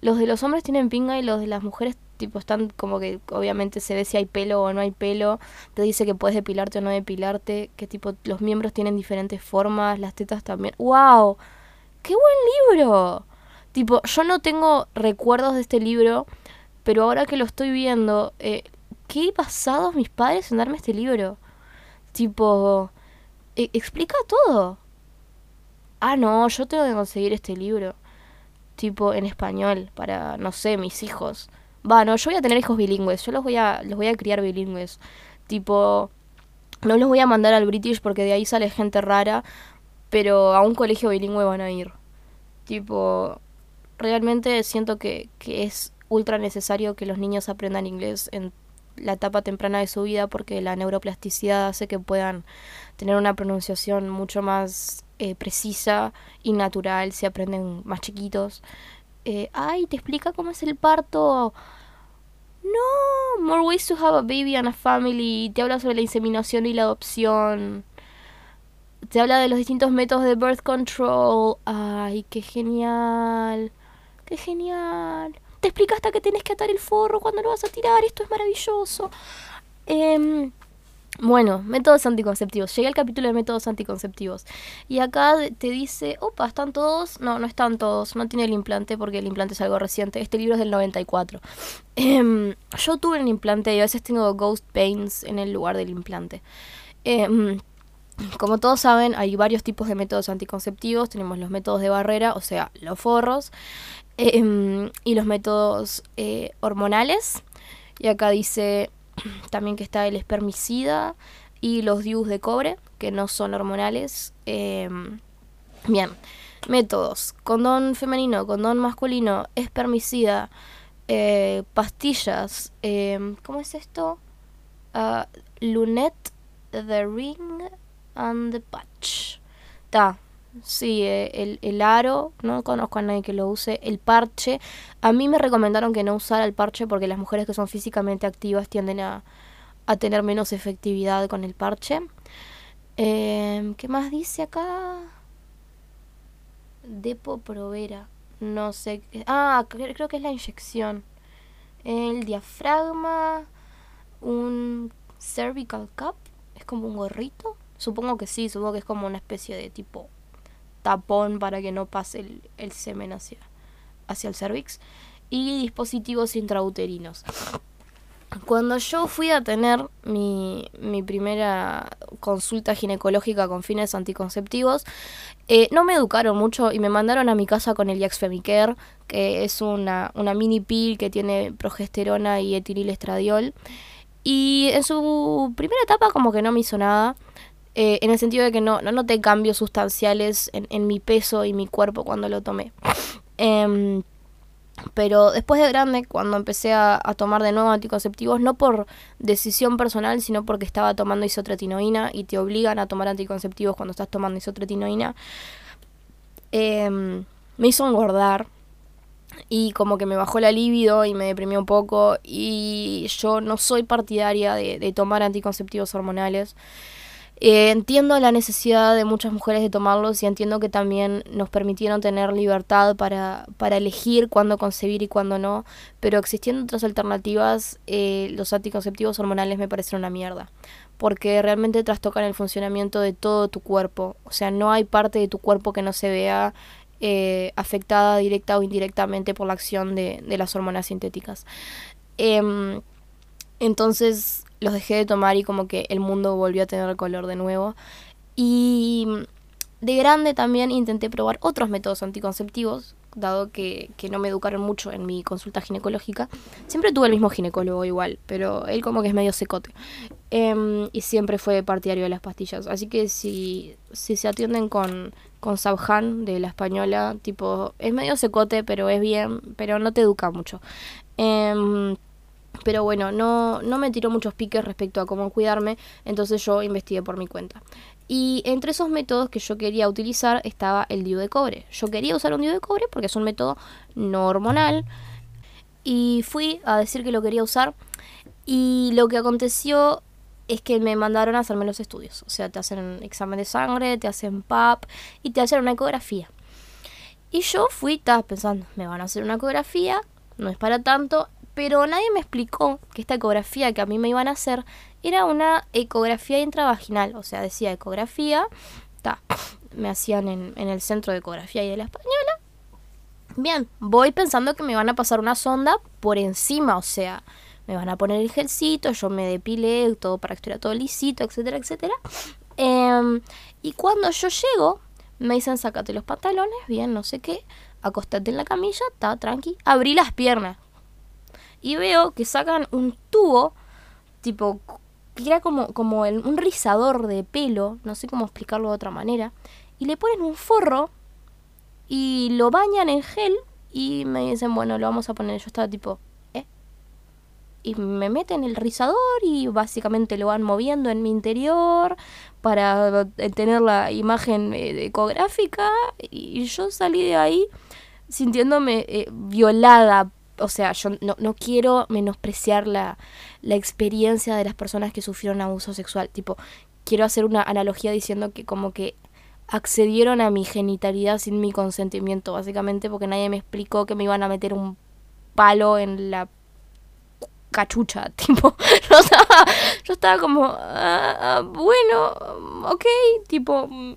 los de los hombres tienen pinga y los de las mujeres tipo están como que obviamente se ve si hay pelo o no hay pelo, te dice que puedes depilarte o no depilarte, que tipo los miembros tienen diferentes formas, las tetas también. ¡Wow! ¡Qué buen libro! Tipo, yo no tengo recuerdos de este libro, pero ahora que lo estoy viendo, eh, qué pasados mis padres en darme este libro. Tipo, e, explica todo. Ah, no, yo tengo que conseguir este libro. Tipo, en español, para, no sé, mis hijos. Va, no, yo voy a tener hijos bilingües, yo los voy a, los voy a criar bilingües. Tipo, no los voy a mandar al British porque de ahí sale gente rara, pero a un colegio bilingüe van a ir. Tipo, realmente siento que, que es ultra necesario que los niños aprendan inglés en la etapa temprana de su vida porque la neuroplasticidad hace que puedan tener una pronunciación mucho más eh, precisa y natural si aprenden más chiquitos. Eh, ay, te explica cómo es el parto. no, more ways to have a baby and a family. Te habla sobre la inseminación y la adopción. Te habla de los distintos métodos de birth control. Ay, qué genial. Qué genial. Te explica hasta que tenés que atar el forro cuando lo vas a tirar. Esto es maravilloso. Eh, bueno, métodos anticonceptivos. Llegué al capítulo de métodos anticonceptivos. Y acá te dice, opa, ¿están todos? No, no están todos. No tiene el implante porque el implante es algo reciente. Este libro es del 94. Em, yo tuve un implante y a veces tengo ghost pains en el lugar del implante. Em, como todos saben, hay varios tipos de métodos anticonceptivos. Tenemos los métodos de barrera, o sea, los forros. Em, y los métodos eh, hormonales. Y acá dice [clears throat] también que está el espermicida y los DIUs de cobre, que no son hormonales. Em, bien, métodos. Condón femenino, condón masculino, espermicida, eh, pastillas. Em, ¿Cómo es esto? Uh, Lunet, The Ring and the Patch. Ta, Sí, eh, el, el, aro, no conozco a nadie que lo use. El parche, a mí me recomendaron que no usara el parche porque las mujeres que son físicamente activas tienden a, a tener menos efectividad con el parche. Eh, ¿Qué más dice acá? Depo Provera. No sé. Ah, creo que es la inyección. El diafragma. Un cervical cup. Es como un gorrito. Supongo que sí, supongo que es como una especie de tipo tapón para que no pase el, semen hacia, hacia el cervix y dispositivos intrauterinos. Cuando yo fui a tener mi, mi primera consulta ginecológica con fines anticonceptivos, eh, no me educaron mucho y me mandaron a mi casa con el Yaxfemicare, que es una, una mini pill que tiene progesterona y etililestradiol. Y en su primera etapa como que no me hizo nada. Eh, en el sentido de que no, no noté cambios sustanciales en, en, mi peso y mi cuerpo cuando lo tomé. [laughs] Em, pero después de grande, cuando empecé a, tomar de nuevo anticonceptivos, no por decisión personal, sino porque estaba tomando isotretinoína y te obligan a tomar anticonceptivos cuando estás tomando isotretinoína, em, me hizo engordar y como que me bajó la libido y me deprimió un poco y yo no soy partidaria de, de tomar anticonceptivos hormonales. Eh, entiendo la necesidad de muchas mujeres de tomarlos y entiendo que también nos permitieron tener libertad para, para elegir cuándo concebir y cuándo no, pero existiendo otras alternativas, eh, los anticonceptivos hormonales me parecen una mierda, porque realmente trastocan el funcionamiento de todo tu cuerpo, o sea, no hay parte de tu cuerpo que no se vea eh, afectada directa o indirectamente por la acción de, de las hormonas sintéticas. Em, entonces los dejé de tomar y como que el mundo volvió a tener color de nuevo. Y de grande también intenté probar otros métodos anticonceptivos, dado que, que, no me educaron mucho en mi consulta ginecológica. Siempre tuve el mismo ginecólogo igual, pero él como que es medio secote. Eh, y siempre fue partidario de las pastillas. Así que si, si se atienden con, con Sabhan de la española, tipo, es medio secote, pero es bien, pero no te educa mucho. Eh, pero bueno, no, no me tiró muchos piques respecto a cómo cuidarme, entonces yo investigué por mi cuenta. Y entre esos métodos que yo quería utilizar estaba el DIU de cobre. Yo quería usar un DIU de cobre porque es un método no hormonal. Y fui a decir que lo quería usar. Y lo que aconteció es que me mandaron a hacerme los estudios. O sea, te hacen examen de sangre, te hacen PAP y te hacen una ecografía. Y yo fui, estaba pensando, me van a hacer una ecografía, no es para tanto, pero nadie me explicó que esta ecografía que a mí me iban a hacer era una ecografía intravaginal, o sea, decía ecografía, ta, me hacían en, en el centro de ecografía y de la española. Bien, voy pensando que me van a pasar una sonda por encima, o sea, me van a poner el gelcito, yo me depilé, todo para que estuviera todo lisito, etcétera, etcétera. Em, y cuando yo llego, me dicen, sácate los pantalones, bien, no sé qué, acostate en la camilla, está tranqui, abrí las piernas, y veo que sacan un tubo, tipo, que era como, como el, un rizador de pelo, no sé cómo explicarlo de otra manera, y le ponen un forro y lo bañan en gel y me dicen, bueno, lo vamos a poner. Yo estaba tipo, ¿eh? Y me meten el rizador y básicamente lo van moviendo en mi interior para tener la imagen eh, ecográfica y yo salí de ahí sintiéndome eh, violada o sea, yo no, no quiero menospreciar la, la experiencia de las personas que sufrieron abuso sexual. Tipo, quiero hacer una analogía diciendo que como que accedieron a mi genitalidad sin mi consentimiento, básicamente porque nadie me explicó que me iban a meter un palo en la cachucha, [laughs] tipo, yo estaba, yo estaba como, ah, ah, bueno, ok, tipo, mm,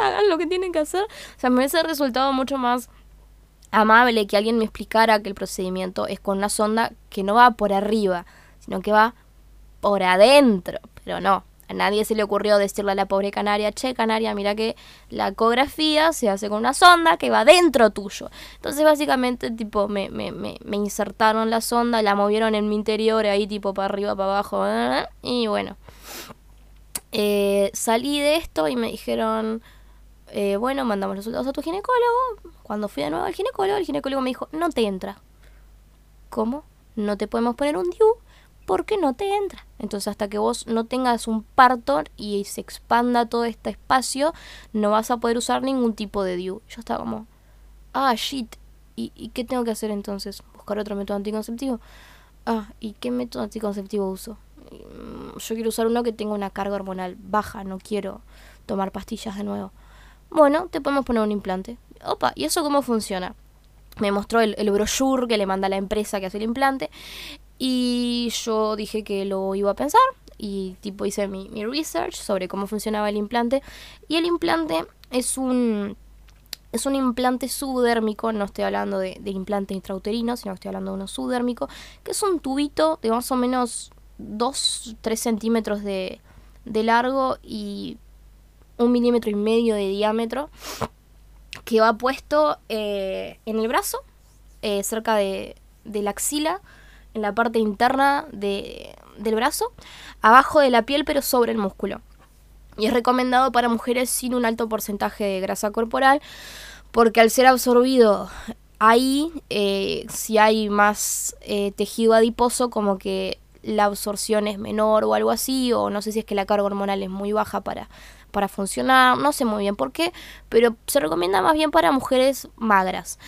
hagan lo que tienen que hacer. O sea, me hubiese resultado mucho más amable que alguien me explicara que el procedimiento es con una sonda que no va por arriba, sino que va por adentro, pero no. A nadie se le ocurrió decirle a la pobre Canaria, che, Canaria, mira que la ecografía se hace con una sonda que va dentro tuyo. Entonces, básicamente, tipo, me, me, me, me insertaron la sonda, la movieron en mi interior, ahí, tipo, para arriba, para abajo, y bueno. Eh, salí de esto y me dijeron, eh, bueno, mandamos resultados a tu ginecólogo. Cuando fui de nuevo al ginecólogo, el ginecólogo me dijo, no te entra. ¿Cómo? No te podemos poner un DIU porque no te entra. Entonces hasta que vos no tengas un parto y se expanda todo este espacio, no vas a poder usar ningún tipo de DIU. Yo estaba como, ah, shit. ¿Y, ¿Y qué tengo que hacer entonces? ¿Buscar otro método anticonceptivo? Ah, ¿y qué método anticonceptivo uso? Mm, yo quiero usar uno que tenga una carga hormonal baja, no quiero tomar pastillas de nuevo. Bueno, te podemos poner un implante. Opa, ¿y eso cómo funciona? Me mostró el, brochure que le manda la empresa que hace el implante y yo dije que lo iba a pensar y tipo hice mi, mi research sobre cómo funcionaba el implante. Y el implante es un es un implante subdérmico, no estoy hablando de, de, implante intrauterino, sino que estoy hablando de uno subdérmico, que es un tubito de más o menos 2-3 centímetros de, de, largo y un milímetro y medio de diámetro, que va puesto eh, en el brazo, eh, cerca de, la axila, en la parte interna de, del brazo, abajo de la piel pero sobre el músculo. Y es recomendado para mujeres sin un alto porcentaje de grasa corporal, porque al ser absorbido ahí, eh, si hay más tejido adiposo, como que la absorción es menor o algo así, o no sé si es que la carga hormonal es muy baja para, para funcionar, no sé muy bien por qué, pero se recomienda más bien para mujeres magras.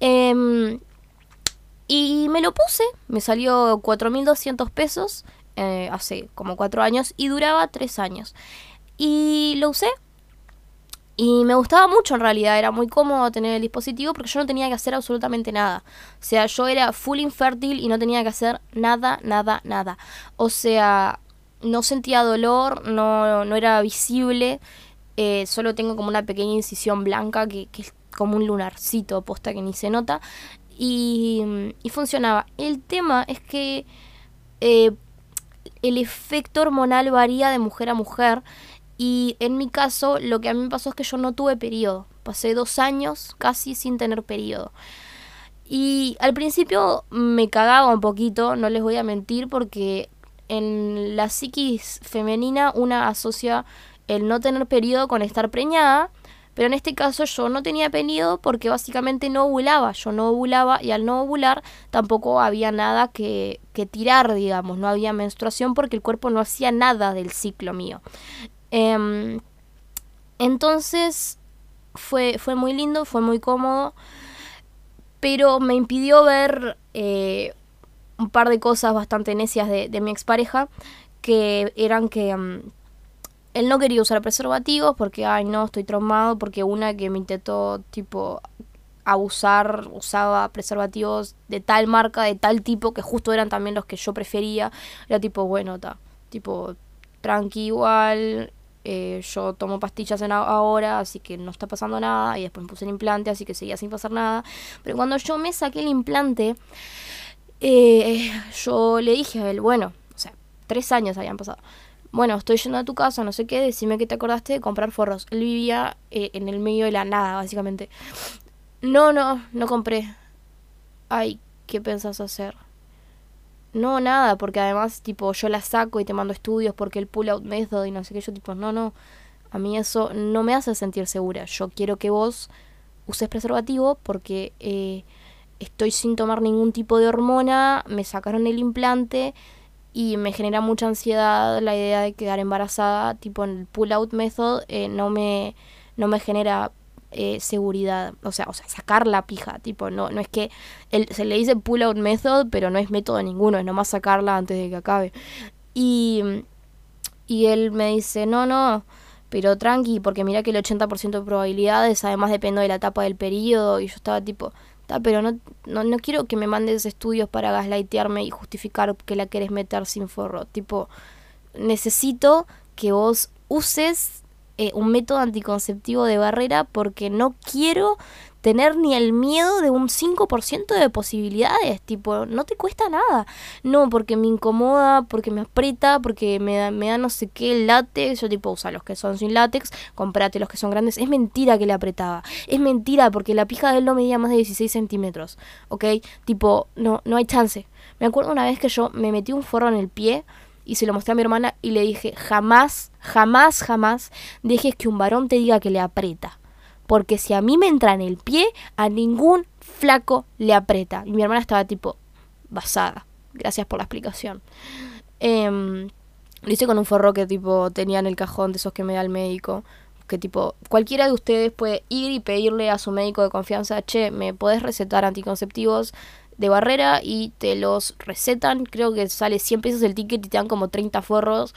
Eh, y me lo puse, me salió 4.200 pesos eh, hace como 4 años y duraba 3 años. Y lo usé y me gustaba mucho en realidad, era muy cómodo tener el dispositivo porque yo no tenía que hacer absolutamente nada. O sea, yo era full infértil y no tenía que hacer nada, nada, nada. O sea, no sentía dolor, no, no era visible, eh, solo tengo como una pequeña incisión blanca que, que es como un lunarcito, posta que ni se nota y, y funcionaba. El tema es que eh, el efecto hormonal varía de mujer a mujer y en mi caso lo que a mí me pasó es que yo no tuve periodo. Pasé dos años casi sin tener periodo. Y al principio me cagaba un poquito, no les voy a mentir, porque en la psiquis femenina una asocia el no tener periodo con estar preñada pero en este caso yo no tenía periodo porque básicamente no ovulaba. Yo no ovulaba y al no ovular tampoco había nada que, que tirar, digamos. No había menstruación porque el cuerpo no hacía nada del ciclo mío. Eh, entonces fue, fue muy lindo, fue muy cómodo. Pero me impidió ver eh, un par de cosas bastante necias de, de mi expareja. Que eran que... Um, él no quería usar preservativos porque, ay, no, estoy traumado porque una que me intentó, tipo, abusar, usaba preservativos de tal marca, de tal tipo, que justo eran también los que yo prefería. Era tipo, bueno, está, tipo, tranqui igual, eh, yo tomo pastillas en ahora, así que no está pasando nada. Y después me puse el implante, así que seguía sin pasar nada. Pero cuando yo me saqué el implante, eh, yo le dije a él, bueno, o sea, tres años habían pasado bueno, estoy yendo a tu casa, no sé qué, decime que te acordaste de comprar forros. Él vivía eh, en el medio de la nada, básicamente. No, no, no compré. Ay, ¿qué pensás hacer? No, nada, porque además, tipo, yo la saco y te mando estudios porque el pull-out method y no sé qué. Yo, tipo, no, no. A mí eso no me hace sentir segura. Yo quiero que vos uses preservativo porque eh, estoy sin tomar ningún tipo de hormona, me sacaron el implante y me genera mucha ansiedad la idea de quedar embarazada, tipo en el pull-out method, eh, no, me, no me genera eh, seguridad, o sea, o sea, sacar la pija, tipo, no, no es que se le dice pull out method, pero no es método ninguno, es nomás sacarla antes de que acabe. Y, y él me dice, no, no, pero tranqui, porque mira que el 80% de probabilidades, además depende de la etapa del periodo, y yo estaba tipo, pero no, no, no quiero que me mandes estudios para gaslightearme y justificar que la querés meter sin forro, tipo, necesito que vos uses eh, un método anticonceptivo de barrera porque no quiero tener ni el miedo de un 5% de posibilidades, tipo, no te cuesta nada. No, porque me incomoda, porque me aprieta, porque me da, me da no sé qué látex, yo tipo, usa los que son sin látex, comprate los que son grandes. Es mentira que le apretaba, es mentira porque la pija de él no medía más de 16 centímetros, ¿ok? Tipo, no, no hay chance. Me acuerdo una vez que yo me metí un forro en el pie y se lo mostré a mi hermana y le dije, jamás, jamás, jamás dejes que un varón te diga que le aprieta. Porque si a mí me entra en el pie, a ningún flaco le aprieta. Y mi hermana estaba tipo basada. Gracias por la explicación. Eh, lo hice con un forro que tipo tenía en el cajón de esos que me da el médico. Que tipo, cualquiera de ustedes puede ir y pedirle a su médico de confianza, che, ¿me podés recetar anticonceptivos de barrera? Y te los recetan. Creo que sale 100 pesos el ticket y te dan como 30 forros.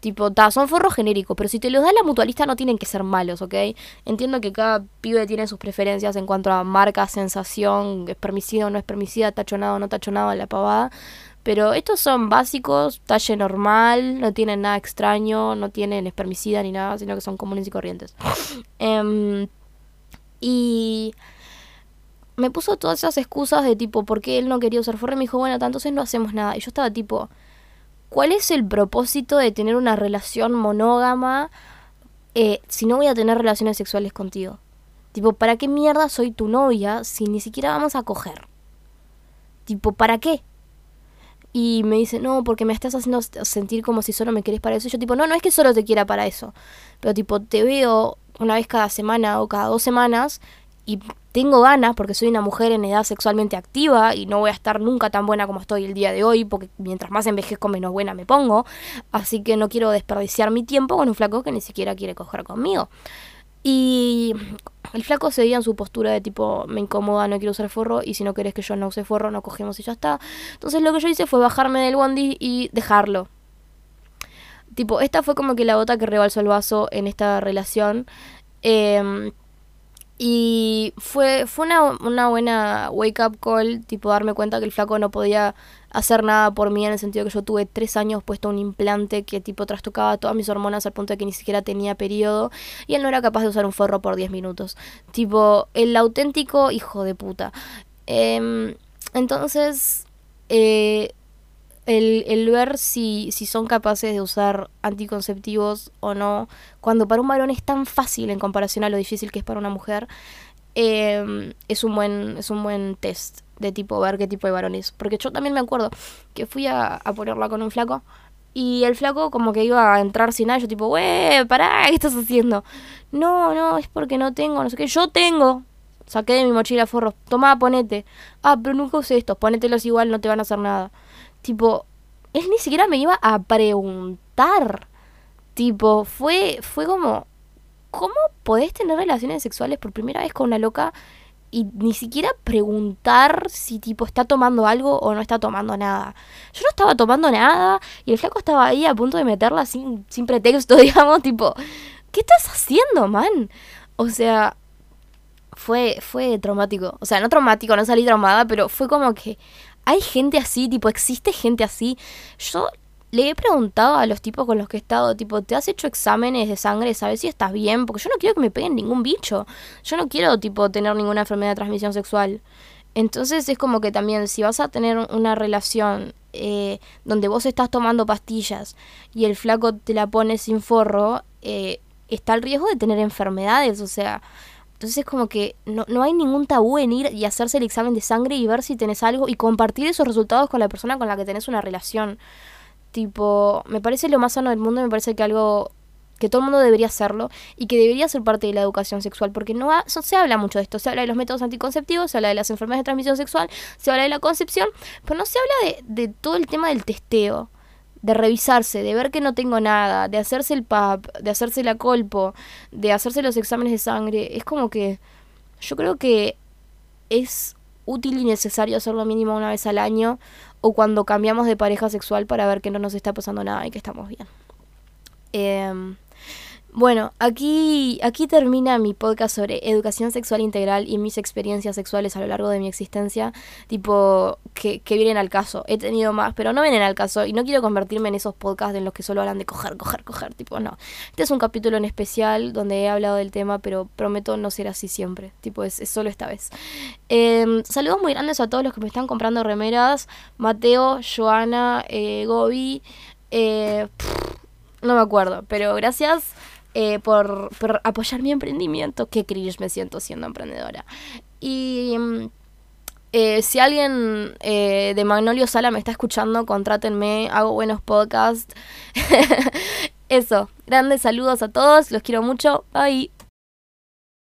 Tipo, ta, son forros genéricos, pero si te los da la mutualista no tienen que ser malos, ¿ok? Entiendo que cada pibe tiene sus preferencias en cuanto a marca, sensación, es permisivo o no es permisiva, tachonado o no tachonado la pavada. Pero estos son básicos, talle normal, no tienen nada extraño, no tienen espermicida ni nada, sino que son comunes y corrientes. [laughs] Em, y me puso todas esas excusas de tipo, ¿por qué él no quería usar forro? Y me dijo, bueno, entonces no hacemos nada. Y yo estaba tipo, ¿Cuál es el propósito de tener una relación monógama eh, si no voy a tener relaciones sexuales contigo? Tipo, ¿para qué mierda soy tu novia si ni siquiera vamos a coger? Tipo, ¿para qué? Y me dice, no, porque me estás haciendo sentir como si solo me querés para eso. Y yo tipo, no, no es que solo te quiera para eso. Pero tipo, te veo una vez cada semana o cada dos semanas y tengo ganas porque soy una mujer en edad sexualmente activa y no voy a estar nunca tan buena como estoy el día de hoy porque mientras más envejezco menos buena me pongo. Así que no quiero desperdiciar mi tiempo con un flaco que ni siquiera quiere coger conmigo. Y el flaco seguía en su postura de tipo, me incomoda, no quiero usar forro, y si no querés que yo no use forro, no cogemos y ya está. Entonces lo que yo hice fue bajarme del bondi y dejarlo. Tipo, esta fue como que la gota que rebalsó el vaso en esta relación. Eh, y fue, fue una, una buena wake up call, tipo darme cuenta que el flaco no podía hacer nada por mí en el sentido que yo tuve tres años puesto un implante que tipo trastocaba todas mis hormonas al punto de que ni siquiera tenía periodo y él no era capaz de usar un forro por 10 minutos. Tipo, el auténtico hijo de puta. Em, entonces, eh, el, el ver si, si son capaces de usar anticonceptivos o no, cuando para un varón es tan fácil en comparación a lo difícil que es para una mujer, em, es, un buen, es un buen test de tipo ver qué tipo de varón es. Porque yo también me acuerdo que fui a, a ponerla con un flaco y el flaco como que iba a entrar sin nada, yo tipo, wey, pará, ¿qué estás haciendo? No, no, es porque no tengo, no sé qué, yo tengo. Saqué de mi mochila forros, toma, ponete. Ah, pero nunca usé estos, ponételos igual, no te van a hacer nada. Tipo, él ni siquiera me iba a preguntar. Tipo, fue, fue como, ¿cómo podés tener relaciones sexuales por primera vez con una loca y ni siquiera preguntar si tipo está tomando algo o no está tomando nada? Yo no estaba tomando nada y el flaco estaba ahí a punto de meterla sin, sin pretexto, [laughs] digamos, tipo, ¿qué estás haciendo, man? O sea, fue, fue traumático. O sea, no traumático, no salí traumada, pero fue como que hay gente así, tipo, existe gente así. Yo le he preguntado a los tipos con los que he estado, tipo, ¿te has hecho exámenes de sangre? ¿Sabes si estás bien? Porque yo no quiero que me peguen ningún bicho. Yo no quiero, tipo, tener ninguna enfermedad de transmisión sexual. Entonces es como que también si vas a tener una relación eh, donde vos estás tomando pastillas y el flaco te la pone sin forro, eh, está el riesgo de tener enfermedades. O sea, entonces es como que no, no hay ningún tabú en ir y hacerse el examen de sangre y ver si tenés algo y compartir esos resultados con la persona con la que tenés una relación. Tipo, me parece lo más sano del mundo, me parece que algo que todo el mundo debería hacerlo y que debería ser parte de la educación sexual, porque no, se habla mucho de esto, se habla de los métodos anticonceptivos, se habla de las enfermedades de transmisión sexual, se habla de la concepción, pero no se habla de, de todo el tema del testeo de revisarse, de ver que no tengo nada, de hacerse el PAP, de hacerse la colpo, de hacerse los exámenes de sangre, es como que yo creo que es útil y necesario hacerlo mínimo una vez al año o cuando cambiamos de pareja sexual para ver que no nos está pasando nada y que estamos bien. Eh, bueno, aquí, aquí termina mi podcast sobre educación sexual integral y mis experiencias sexuales a lo largo de mi existencia, tipo, que, que vienen al caso. He tenido más, pero no vienen al caso y no quiero convertirme en esos podcasts en los que solo hablan de coger, coger, coger, tipo, no. Este es un capítulo en especial donde he hablado del tema, pero prometo no ser así siempre, tipo, es, solo esta vez. Em, saludos muy grandes a todos los que me están comprando remeras, Mateo, Joana, eh, Gobi, eh, no me acuerdo, pero gracias. Eh, por, apoyar mi emprendimiento. Qué cringe me siento siendo emprendedora. Y mm, eh, si alguien eh, de Magnolio Sala me está escuchando, contrátenme, hago buenos podcasts. [laughs] Eso, grandes saludos a todos, los quiero mucho. Bye.